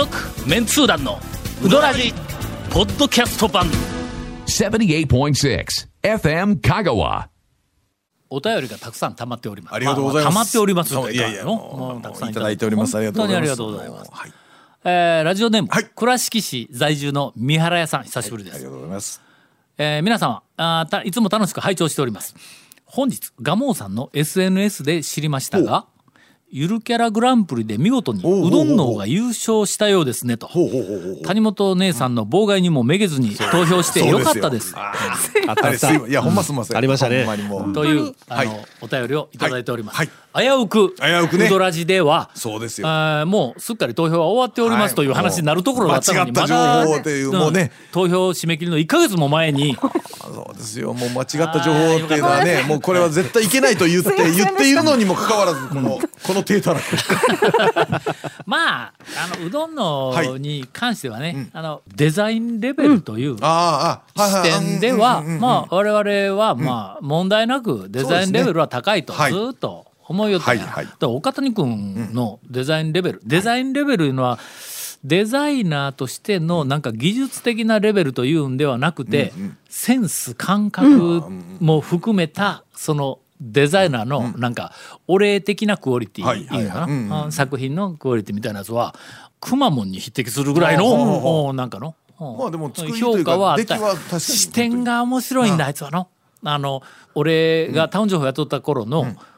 続メンツー団のウドラジポッドキャスト版。78.6 FM Kagawa. お便りがたくさん溜まっております。ありがとうございます。溜まっておりますそういやいやの？もうもうたくさんいただいております。ありがとうございます。本当にありがとうございます。はい。えーラジオネーム、はい。倉敷市在住の三原屋さん久しぶりです、ありがとうございます。えー皆様あーたいつも楽しく拝聴しております。本日ガモーさんの SNS で知りましたがゆるキャラグランプリで見事におううどんのが優勝したようですねと。谷本姉さんの妨害にもめげずに投票してよ。かったです。あー。あれすいやほんますんませんありましたね。ほんまにもう。というあはい。のお便りをいただいております、はい危うく危うくね。ウドラジではそうですよ。もうすっかり投票は終わっておりますという話になるところだったのに、間違った情報というもうね。ん投票締め切りの1か月も前に そうですよ。もう間違った情報っていうのはねもうこれは絶対いけないと言って 言っているのにもかかわらずこの この低たらくまああのうどんのはい。に関してはね、あのデザインレベルという視点ではまあ我々はまあ問題なくデザインレベルは高いとずっと思いよったんや。はいはい。だから岡谷君のデザインレベル、デザインレベルいうのはデザイナーとしてのなんか技術的なレベルというんではなくて、センス感覚も含めたそのデザイナーのなんかお礼的なクオリティはいかな？うん作品のクオリティみたいなやつはくまモンに匹敵するぐらいのおなんかの評価はあった。視点が面白いんだあいつはの。あの俺がタウン情報やっとった頃の「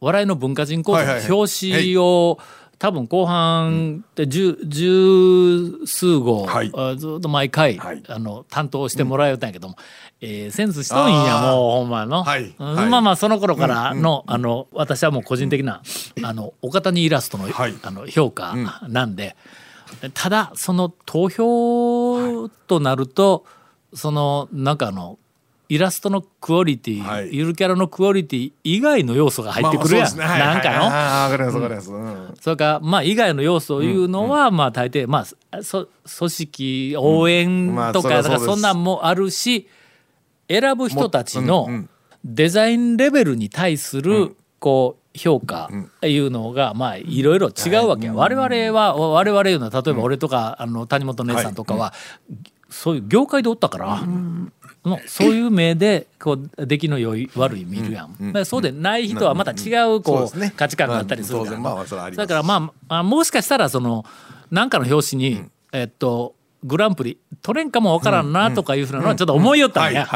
笑いの文化人講座」の表紙を多分後半で十十数号、はい。あずっと毎回、はい。あの担当してもらえたんやけども、えーセンスしとんやもうほんまの、はい。うんはい。まあまあその頃からの,、あの私はもう個人的な、あの岡谷イラストの,、はい。あの評価なんで、ただその投票となると、そのなんかあのイラストのクオリティ、はい。ゆるキャラのクオリティ以外の要素が入ってくるやん、まあね。はい。なんかの？はい。はいはいうん。それか。らまあ以外の要素を言うのはまあ大抵まあそ組織応援まあとかそんなんもあるし選ぶ人たちのうんうん。デザインレベルに対するこう評価いうのがまあいろいろ違うわけや。我々は我々いうのは例えば俺とかあの谷本姉さんとかはそういう業界でおったから。のそういう目でこう出来の良い悪い見るやん、だからそうでない人はまた違うこう価値観があったりするからまあだからまああもしかしたらその何かの表紙に、えっとグランプリ取れんかもわからんなとかいうふうなのはちょっと思いよったんや、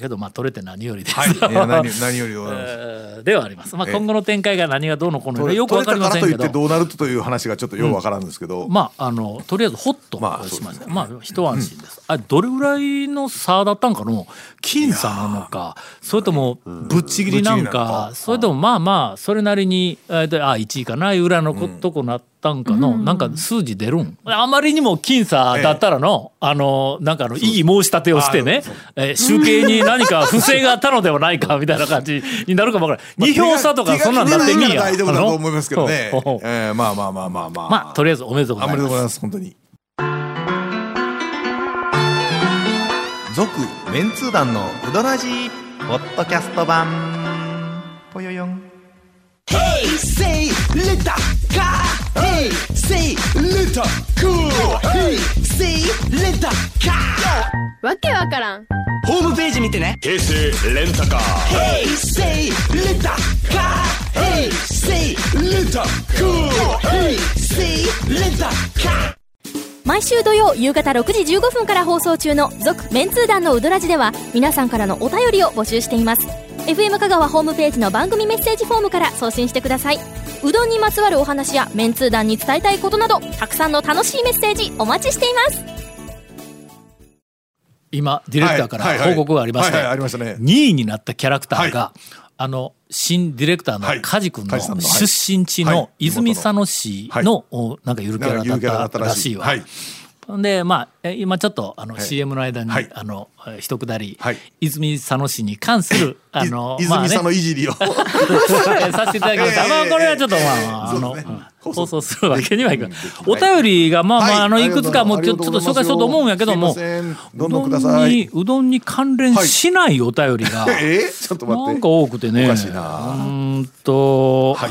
けどまあ取れて何よりです、はい。いや何何よりでございではあります、まあ、え今後の展開が何がどうのこうのよくわかりませんけど。取れたからといってどうなるという話がちょっとようわからんですけど、まああのとりあえずホッとまあしました、そうですね。まあ一安心です、あれどれぐらいの差だったんかの僅差なのかそれともぶっちぎりなんかか。それともまあまあそれなりにあ1位かな裏のことこなったんかの、なんか数字出るん。あまりにも僅差だったらの、あのなんかあの異議申し立てをしてね、えー集計に何か不正があったのではないかみたいな感じになるかもわからない2票差とかそんなんなってみんや。大丈夫だと思いますけどねえーまあまあまあまあまあまあとりあえずおめでとうございまありがとうございますす本当に続メンツー団のウドラジーポッドキャスト版 Say letter car. Hey, say letter cool. Hey, say letter car. わけわからんホームページ見てね。平成レンタカー。Hey, say letter car. Hey, say letter cool. Hey, say letter car. 毎週土曜夕方6時15分から放送中の「続・メンツー団のウドラジ」では皆さんからのお便りを募集しています。FM 香川ホームページの番組メッセージフォームから送信してください。うどんにまつわるお話やメンツー団に伝えたいことなどたくさんの楽しいメッセージお待ちしています。今ディレクターから報告がありましてはいはいありましたね。2位になったキャラクターが、はあの新ディレクターのはい。梶君の出身地のはい。泉佐野市のおなんかゆるキャラだだっったらしい。わ。でまあえ今ちょっとあのはい。CM の間に、はい。あのえ一くだり、はい。泉佐野市に関する あのいまあね。泉さんのいじりを。え させていただきました。ええまあこれはちょっとまあまああの、ねうん。放送。するわけにはいかない。お便りがまあまああのはいいくつかもうちょっと紹介しようと思うんやけども、どん。どんうどんください。にうどんに関連しないお便りが、えー ちょっと待って。なんか多くてね。うーんと、はい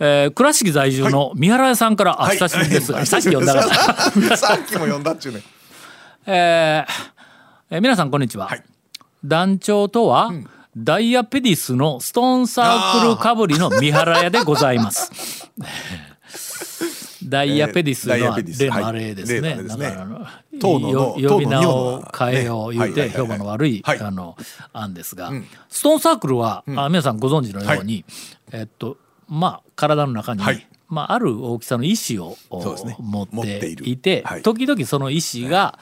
えー倉敷在住の三原屋さんから、あ久しぶりです、はい。さっき読んだから、さっきも読んだっちゅうねえーえー皆さんこんにちは、はい。団長とは、ダイヤペディスのストーンサークルかぶりの 三原屋でございます。ダイヤペディスの例のあれですね。だから呼び名を変えよう言うて評判の悪いはい。あの案ですが、ストーンサークルは、あ皆さんご存知のように、えっとまあ体の中に、はい。まあ、ある大きさの石をね。持っていてはい。時々その石が、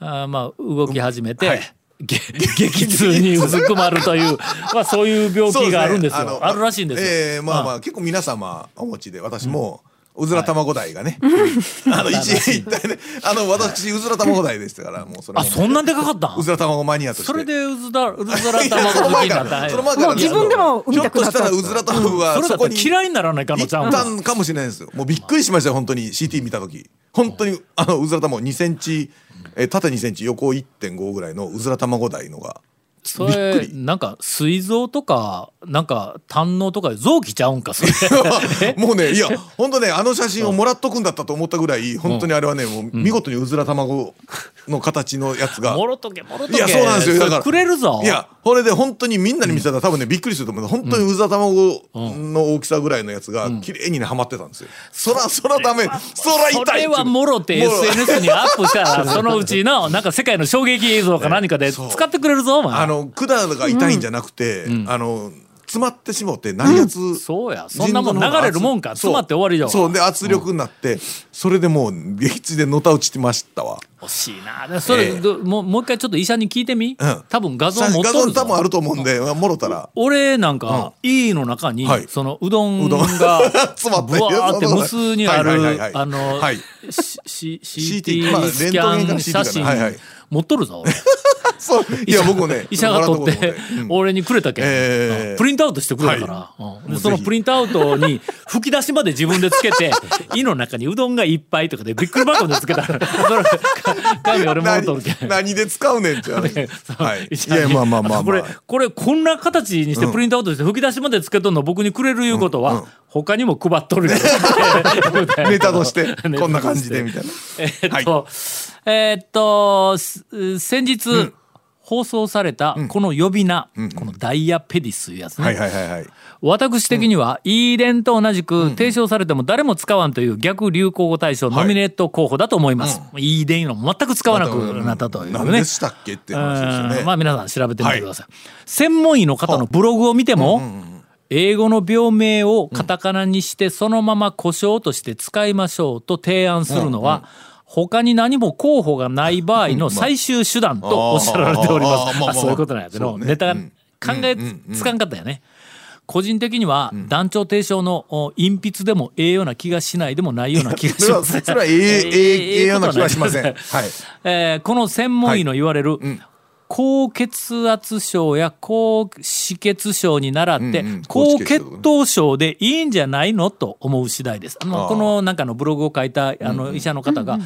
あーまあ動き始めて、はい。げ激痛にうずくまるという、まあ、そういう病気があるんですよ。そうあるらしいんですよ。えーまあまあ結構皆様お持ちで私もうずら卵台がね、あの 一一体ね。あの私うずら卵台でしたからもうそれあそんなでかかったん？うずら卵マニアとして。それでうずだ うずら卵好きになったその前から自分でも産みたくなった。ひょっとしたらうずら卵がそこに嫌いにならないかのちゃうんか行ったんかもしれないですよ。もうびっくりしましたよ本当に。CT 見た時。本当にあのうずら卵2センチえー縦2センチ横1.5ぐらいのうずら卵台のがそれりなんか膵臓とかなんか胆のとか臓器ちゃうんかそれ。え もうねいや 本当ねあの写真をもらっとくんだったと思ったぐらい本当にあれはねもう見事にうずら卵の形のやつが。もろとけもろとけ。いやそうなんですよ。だからくれるぞ。いやこれで本当にみんなに見せたら多分ねびっくりすると思う。本当にうずら卵の大きさぐらいのやつが綺麗にねはまってたんですよ。そらそらダメ。そら痛いそってれはもろて SNS にアップしたらそのうちのなんか世界の衝撃映像か何かで 使ってくれるぞお前。あの管が痛いんじゃなくて、あの詰まってしもって内圧、そうや。そんなもん流れるもんか。詰まって終わりよ。そう。そうで圧力になって、それでもう激痛でのたうちてましたわ。惜しいな。でそれ、ええ。どもうもう一回ちょっと医者に聞いてみ、うん。多分画像持っ画とるぞ。像多分あると思うんで、もろたら。俺なんか、いいの中に、はい。そのうどんうどん。が 詰まってぶわーって無数にある、あの、はい CT スキャレン写真、はいはい持っとるぞ俺。そう。いや僕もね医者が取って俺にくれたけん、ええ。うん。プリントアウトしてくれたから、うん。でそのプリントアウトに吹き出しまで自分でつけて 胃の中にうどんがいっぱいとかでびっくり箱でつけたら 何何で使うねんって話はい。いやまあまあまあまあ。これこれこんな形にしてプリントアウトして吹き出しまでつけとんの僕にくれるいうことは、他にも配っとるよ。ネタとして こんな感じでみたいな。えーっと、えーっとす先日、放送されたこの呼び名、このダイヤペディスいうやつね、はいはいはいはい。私的には、イーデンと同じく提唱されても誰も使わんという逆流行語大賞ノミネート候補だと思います。イーデンの全く使わなくなったというね。何で。したっけっていう話ですよね。うん。まあ皆さん調べてみてください。専門医の方のブログを見ても、英語の病名をカタカナにしてそのまま故障として使いましょうと提案するのは、他に何も候補がない場合の最終手段とおっしゃられております。あそういうことなんやけど、ネタ考えつかんかったよね。個人的には団長提唱のお隠筆でもええような気がしないでもないような気がします。それはええええええような気はしません。はい。えーこの専門医の言われる、高血圧症や高脂血症に倣って、うんうん高血糖症でいいんじゃないのと思う次第です。あのこのなんかのブログを書いたあの医者の方が、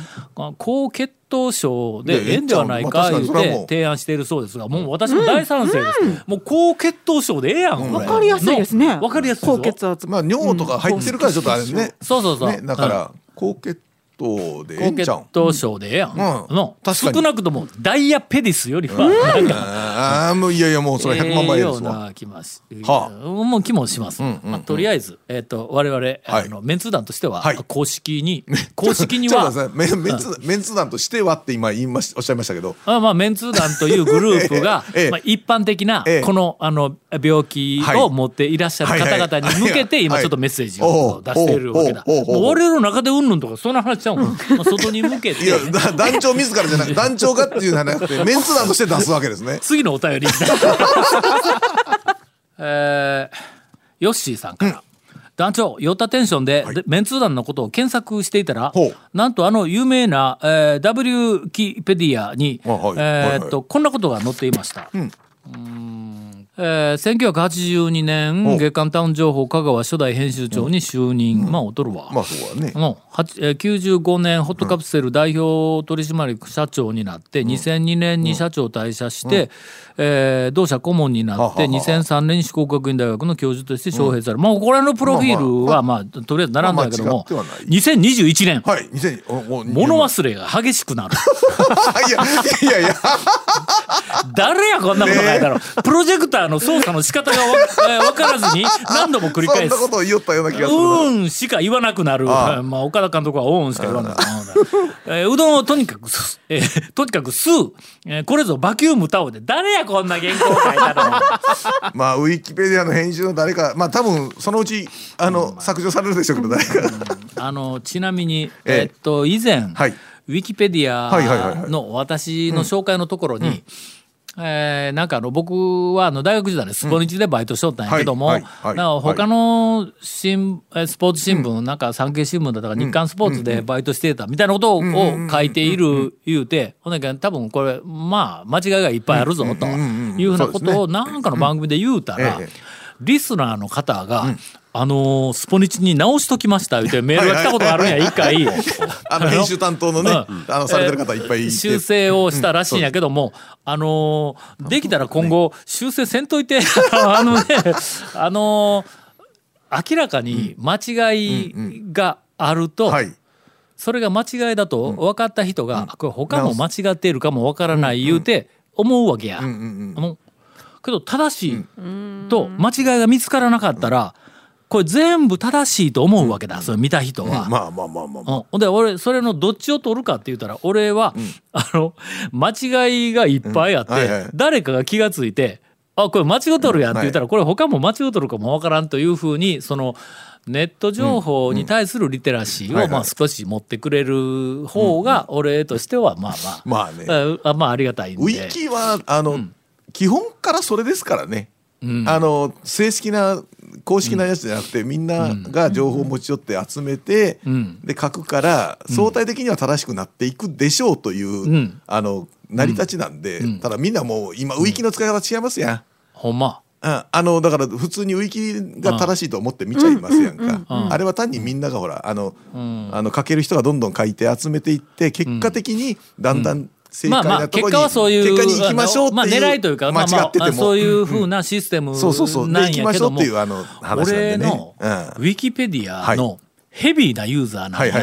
高血糖症でええんではないか言って提案しているそうですが、もう私も大賛成です。もう高血糖症でええやん。これ。わかりやすいですね。のわかりやすいぞ高血圧。まあ尿とか入ってるからちょっとあれね。そうそうそう。ねだから高血糖でええんちゃう？ん糖症でええやん。ん。の確かに。少なくともダイヤペディスよりは、なんかああもういやいやもうそれ100万倍ですわ。な気もし、はもう気もします。まあ、とりあえず、えっ、と、我々、あの、メンツ団としては、はい。公式に、公式にはメンメンツメンツ団としてはって今言いましおっしゃいましたけど。あまあ、メンツ団というグループが、ええまあ、一般的なええ、この、あの、病気を持っていらっしゃる方々に向けて、はいはい。今ちょっとメッセージを出しているわけだ。我々の中でうんぬんとか、そんな話ちゃうもん。まあ外に向けて。いや、だ団長自らじゃなく団長がっていうのはなくてメンツ団として出すわけですね。次のお便り。えー、ヨッシーさんから。団長、酔ったテンションで、でメンツー団のことを検索していたらなんとあの有名な、えー、W キペディアに、あはい。えーっと、はいはこんなことが載っていました。うーんえー、1982年お月刊タウン情報香川初代編集長に就任、まあ劣るわ、まあそうはちえー95年ホットカプセル代表取締役社長になって、2002年に社長退社して、えー同社顧問になってははは。2003年に四国学院大学の教授として招聘される、もうこれのプロフィールはまあとりあえず並んだけども、まあまあ違ってはない。2021年、はい2000おもう物忘れが激しくなる。いやいやいや。誰やこんなこと書いたの、プロジェクターの操作の仕方が分 からずに何度も繰りそん返すなことを言おったような気がするな。うんしか言わなくなる。まあ、岡田監督はうんしか言わなくなる。えーうどんをとにかくす、えーとにかく吸う。えーこれぞバキュームタオで、誰やこんな原稿書いたの？まあウィキペディアの編集の誰かまあ多分そのうちあの削除されるでしょうけど誰か。あの、ちなみに、ええ。えっと、以前、はい。ウィキペディアの私の紹介のところに、えーなんかあの僕はあの大学時代にスポニチでバイトしとったんやけども、なんか他のスポーツ新聞、なんか産経新聞だとか日刊スポーツでバイトしてたみたいなことをを書いている言うてほんだけど多分これまあ間違いがいっぱいあるぞというふうなことをなんかの番組で言うたらええリスナーの方が、あのースポニチに直しときました。言うてメールが来たことがあるんや一回。あの編集担当のねうん。あのされてる方いっぱいいて。修正をしたらしいんやけども、あのーできたら今後修正せんといて あのねあのー明らかに間違いがあると、はい。それが間違いだと分かった人が、これ他も間違っているかも分からない言うて思うわけや。うんうんあのけど正しいと間違いが見つからなかったらこれ全部正しいと思うわけだ、それ見た人は。まあまあまあまあまあ。うん、で俺それのどっちを取るかって言ったら俺は、あの間違いがいっぱいあって、うん。はいはい。誰かが気がついて「あこれ間違うとるやん」って言ったら、これ他も間違うとるかもわからんというふうにそのネット情報に対するリテラシーを、はいはい。まあ、少し持ってくれる方が俺としてはまあまあ、まあね。ああまあありがたいんで。ウィキはあの、基本からそれですからね、うん。あの正式な公式なやつじゃなくて、みんなが情報を持ち寄って集めて、ん。で書くから相対的には正しくなっていくでしょうという、ん。あの成り立ちなんで、ただみんなもう今ウィキの使い方違いますやん。ほんま。ああのだから普通にウィキが正しいと思って見ちゃいますやんか、あれは単にみんながほらあの,、あの書ける人がどんどん書いて集めていって結果的にだんだん正解まあまあ結なところに、果はそういう結果に行きましょうっていうまあ、狙いというか、まあま間違ってても、あ、そういうふうなシステムそうそうそう。でなん行きましょうっやけどもていうあの話なんでね。俺のうん。ウィキペディアのヘビーなユーザーなのはいはい。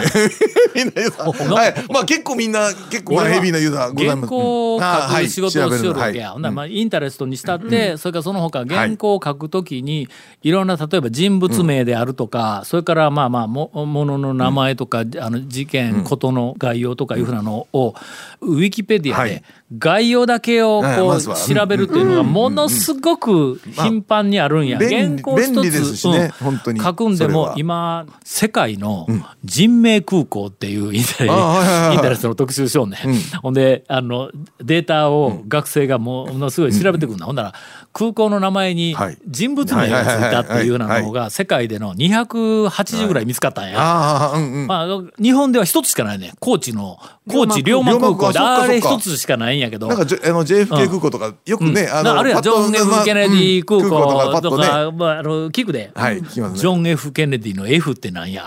みんなユーザー。はい。まあ結構みんな結構ヘビーなユーザーございます。原稿を書く仕事をしよるわけや、はい。ほんならまあインタレストにしたって、それからその他原稿を書くときにいろんな例えば人物名であるとか、それからまあまあもものの名前とか、あの事件、ことの概要とかいうふうなのをウィキペディアではい概要だけをこう調べるっていうのがものすごく頻繁にあるんや。原稿一つ、書くんでも今世界の人命空港っていうインタレあはいはいはいインタレストの特集しようね、ほんであのデータを学生がものすごい調べてくるんだ、ほんなら空港の名前にはい。人物名がついたっていうようなのが世界での280ぐらい見つかったんや。ああうんうん。まあ、日本では一つしかないね。高知の高知龍馬空港であれ一つしかないんやけど。なんかあの JFK 空港とかよくね、うん。あるいはジョン・ F・ ケネディ空港とか、まあ、あの聞くで、はいね。ジョン・ F・ ケネディの F ってなんや。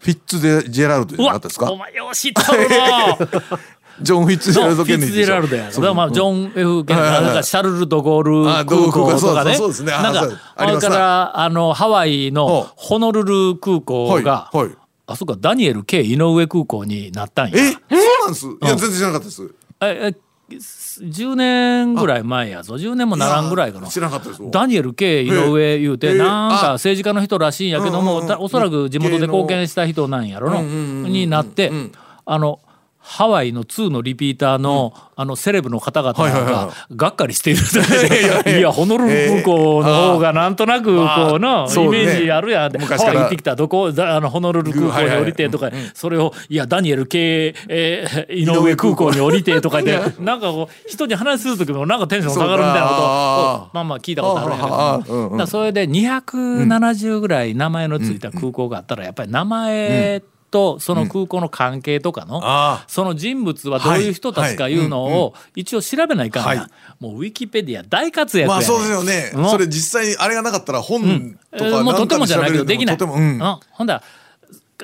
フィッツデジェラルドじゃなかったですか？お前よう知っと ジョン・フィッツジェラルド・ケネディでしょ。ジェラルドや。だそう。からまあジョン・ F・ ケネディ、なんかシャルル・ド・ゴールあ空港とかね。そうですね。あなんかあれからあのハワイのはホノルル空港が、あそこかダニエル K 井上空港になったんや。えそうなんです？いや全然知らなかったです。ええ10年ぐらい前やぞ。10年もならんぐらいかな。知らなかったですダニエル K 井上言うてええなんかあ政治家の人らしいんやけども、おそらく地元で貢献した人なんやろの、になって、あのハワイの2のリピーターの,、あのセレブの方々ががっかりしているいやホノルル空港の方がなんとなくこうのイメージあるやん。って、ハワイ行ってきたどこだあのホノルル空港に降りてとか、それをいやダニエル K、えー井上空港に降りてとか言って なんかこう人に話する時もなんかテンション下がるみたいなことをあまあまあ聞いたことあるんやけどそれで270ぐらい名前のついた空港があったらやっぱり名前とその空港の関係とかの、あその人物はどういう人たちかいうのを一応調べないかんや、はい。もうウィキペディア大活躍やねまあそうですよね。うんそれ実際にあれがなかったら本とえかもうとてもじゃないけどできない。とてもうん。うん。ほんだら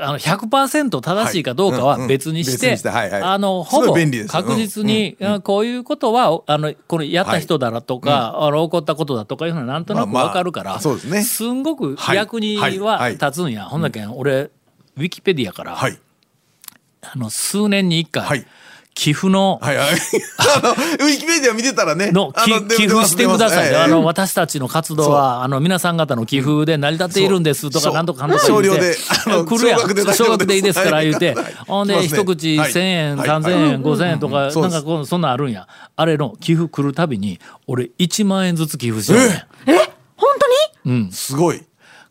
あの100%正しいかどうかは別にしてあのほぼ確実にあこういうことはあのこのやった人だらとか、あの起こったことだとかいうのはなんとなくわかるから、そうですね。すんごくはい。役には立つんや、ほんだけん。俺ウィキペディアから、はい。あの数年に一回、はい。寄付の、はいはい。あのウィキペディア見てたらね。の寄付してください、あの私たちの活動はあの皆さん方の寄付で成り立っているんですとかなんとかなんとか言うて少量であの 来るやん。少額でいいですから言うて、はい。ほんでね。一口はい。1,000円、はい。3,000円、5,000円とか、そうです。なんかこうそんなんあるんや。あれの寄付来るたびに俺1万円ずつ寄付しようねん。本当に？すごい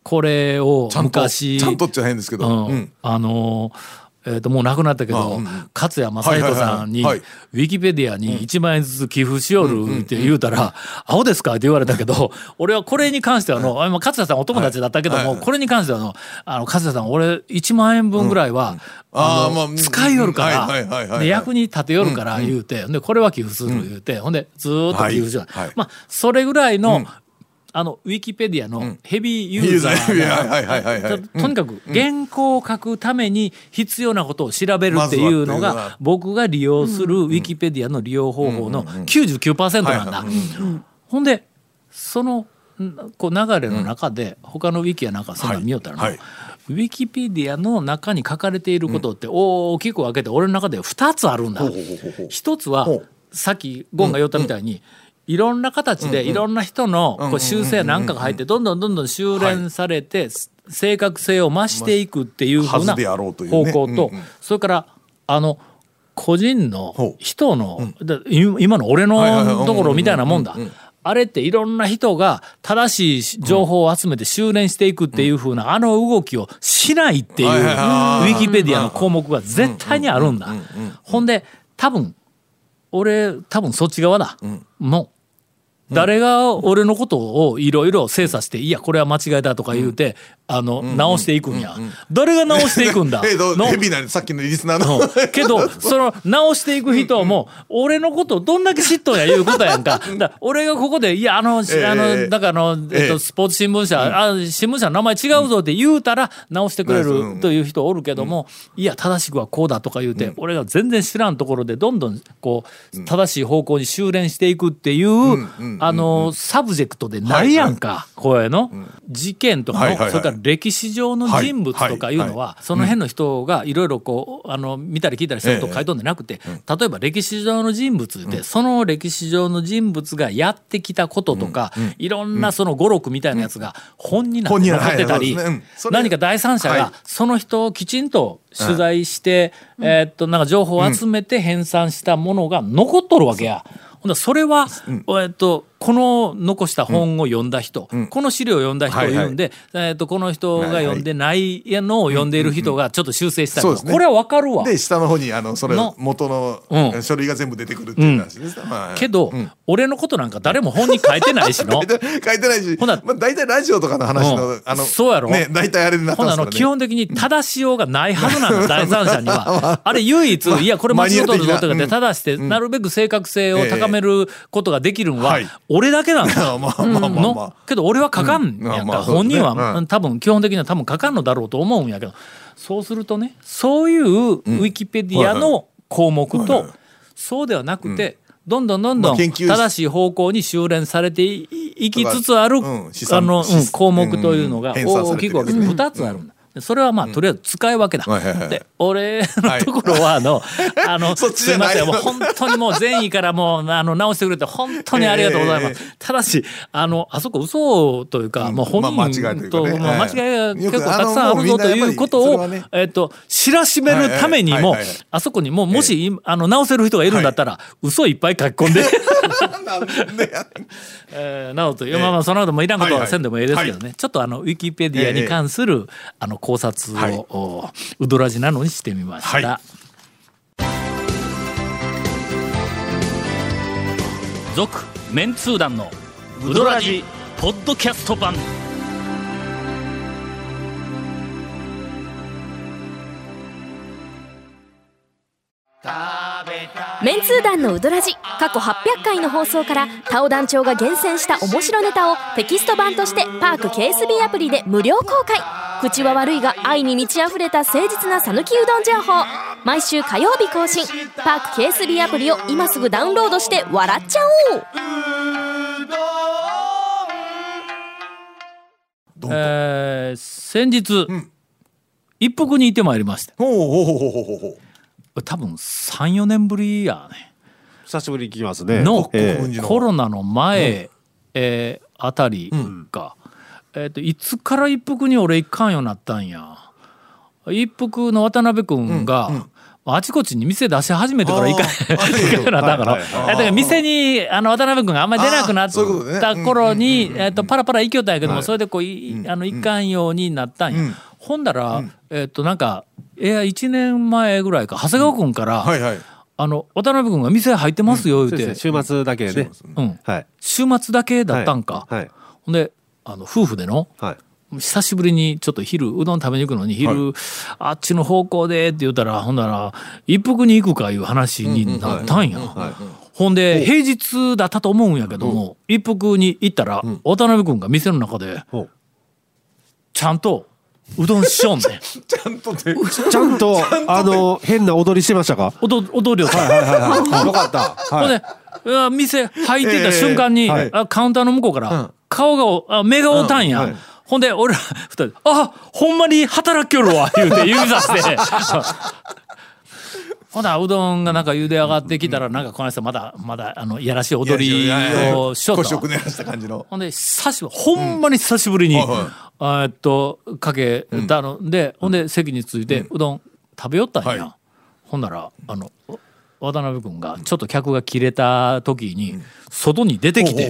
これをちゃんと昔ちゃんとっちゃ変ですけど。うん。うん。あのーえー、ともう亡くなったけど、まあうん。勝谷正彦さんに、はいはいはい。ウィキペディアに1万円ずつ寄付しよるって言うたら「青ですか?」って言われたけど 俺はこれに関してはあの、あまあ勝谷さんお友達だったけども、はい。はい。これに関してはあのあの勝谷さん俺1万円分ぐらいは、あの使いよるから、役に立てよるから言うて、でこれは寄付する言うて、ほんでずーっと寄付しよる、はい。はい。まあそれぐらいの、あのウィキペディアのヘビーユーザー。ととにかく原稿を書くために必要なことを調べるっていうのがが。僕が利用するウィキペディアの利用方法の99%なんだ。ほんでそのんこう流れの中で他のウィキやなんかそんなん見よったらウィキペディアの中に書かれていることって大きく分けて俺の中で2つあるんだ。一つはさっきゴンが言ったみたいに、いろんな形でいろんな人のこう修正やなんかが入ってどんどんどんどん修練されて正確性を増していくっていうふうな方向とそれからあの個人の人の今の俺のところみたいなもんだ。あれっていろんな人が正しい情報を集めて修練していくっていうふうなあの動きをしないっていうウィキペディアの項目が絶対にあるんだ。ほんで多分俺多分そっち側だ。もう誰が俺のことをいろいろ精査して、いやこれは間違いだとか言うて、あの直していくんや。誰が直していくんだ？ヘビーなさっきのリスナーの。う。んけどその直していく人も俺のことをどんだけ知っとんやいうことやんか。だ俺がここで「いやあの、ええあのだからあの、えっと、ええ。スポーツ新聞社、あ新聞社の名前違うぞ」って言うたら直してくれうん。るという人おるけども、いや正しくはこうだとか言うて、俺が全然知らんところでどんどんこう正しい方向に収斂していくっていう、あのサブジェクトでないやんか、こうい。うの、事件とかそれから歴史上の人物とかいうのは、はいその辺の人がいろいろこうあの見たり聞いたりしたことを書いとんでなくて、例えば歴史上の人物で、その歴史上の人物がやってきたこととか、いろんなその語録みたいなやつが本になって残ってたり、何か第三者はい。がその人をきちんと取材して、えーっとなんか情報を集めて編纂したものが残っとるわけや。ほんそれは、えーっとこの残した本を読んだ人、この資料を読んだ人を言うんで、えーっとこの人が読んでないのを読んでいる人がちょっと修正したりとか、そうですね。これはわかるわ。で下の方にあのそれの元のうん。書類が全部出てくるっていう話です、まあけど、俺のことなんか誰も本に書いてないしの。書い。てないしほなまあ、大体ラジオとかの話の,、うん。あのそうやろ。ね大体あれになってほなますからね。あの基本的に正しようがないはずなん。だ第三者には。あれ唯一、いやこれ間違うとるぞとかで正して、なるべく正確性を高めることができるんははい俺だけなんだ。まあまあまあまあ。けど俺は書かんやん。か、うんまあ本人は、うん。多分基本的には多分書かんのだろうと思うんやけどそうするとねそういうウィキペディアの項目と、そうではなくて、どんどんどんどん正しい方向に修練されていいきつつある、あの、項目というのが大きく分けて2つあるんだ。でそれはまあとりあえず使い分けだ。はいはいはいで俺のところはあの、あの すいません。もう本当にもう善意からもうあの直してくれて本当にありがとうございます。ただしあのあそこ嘘というか、もう本まあ間違いと間違いが結構たくさんあるぞということを、ねえっと知らしめるためにも、はいはいはい。はいあそこにもうもし、あの直せる人がいるんだったら、嘘いっぱい書き込んで。なんでや えーなおという、まあまあその後もいらんことはいははいせんでもいいですけどね、ちょっとあのウィキペディアに関する、あの考察を、はい、うどらじなのにしてみました。はい、メンツー団のウドラジポッドキャスト版。メンツー団のウドラジ過去800回の放送からタオ団長が厳選した面白ネタをテキスト版としてパーク KSB アプリで無料公開口は悪いが愛に満ち溢れた誠実な讃岐うどん情報。毎週火曜日更新。パーク KSB アプリを今すぐダウンロードして笑っちゃおう。えー先日、一服に行ってまいりましたほうほうほうほうほうほう。多分34年ぶりやね。久しぶりに聞きますね。のええ。国分寺の。コロナの前、えーあたりか、えー、といつから一服に俺行かんようになったんや。一服の渡辺君が、あちこちに店出し始めてから行か行なったから、はいはいえだから店にあの渡辺君があんまり出なくなった頃に、えー、とパラパラ行きよったんやけども、はい。それでこうい、あの行かんようになったんや。ほんだら、えっ、となんかいや1年前ぐらいか長谷川君から、はいはい。あの渡辺君が店入ってますよ言うて、週末だけね。うん、はい。週末だけだったんか、はい。ほんであの夫婦でのはい。久しぶりにちょっと昼うどん食べに行くのに昼、あっちの方向でって言ったらほんなら一服に行くかいう話になったんや。ほんで平日だったと思うんやけども、一服に行ったら、渡辺君が店の中でちゃんとうどんしよんねん。ちゃんとねちゃんと、あの、変な踊りしてましたか？踊踊りを。さ、はいはいはい。よかった。ほんで、店入ってた瞬間に、ええはい。あカウンターの向こうから、顔がおあ目がおたんや、うんはい。ほんで俺ら二人「あほんまに働きよるわ」言うて 指さして。ほなうどんがなんか茹で上がってきたらなんかこの人まだまだあのいやらしい踊りをしよったわ。腰をくねらした感じの。ほんで久しぶりほんまに久しぶりに、えっとかけたの。で、ほんで席についてうどん食べよったんや、はい。ほんならあの渡辺君がちょっと客が切れた時に外に出てきて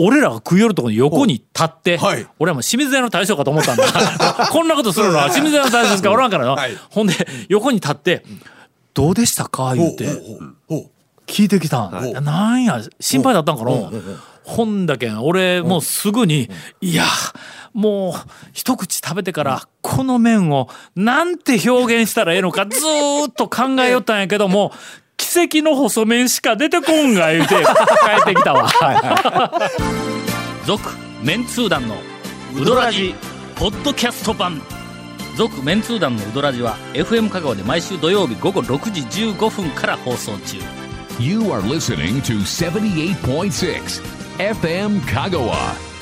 俺らが食い寄るところに横に立って、はい。俺はもう清水屋の大将かと思ったんだ。こんなことするの？は清水屋の大将しか？おらんからの、はい。ほんで横に立って「どうでしたか?」言うて。聞いてきたん、い。なんや心配だったんかな、ほんだけん俺もうすぐに、いやもう一口食べてからこの麺をなんて表現したらええのかずーっと考えよったんやけども奇跡の細麺しか出てこんが言うて帰ってきたわ。続メンツー団のウドラジポッドキャスト版続メンツー団のウドラジは FM 香川で毎週土曜日午後6時15分から放送中。You are listening to 78.6 FM Kagawa.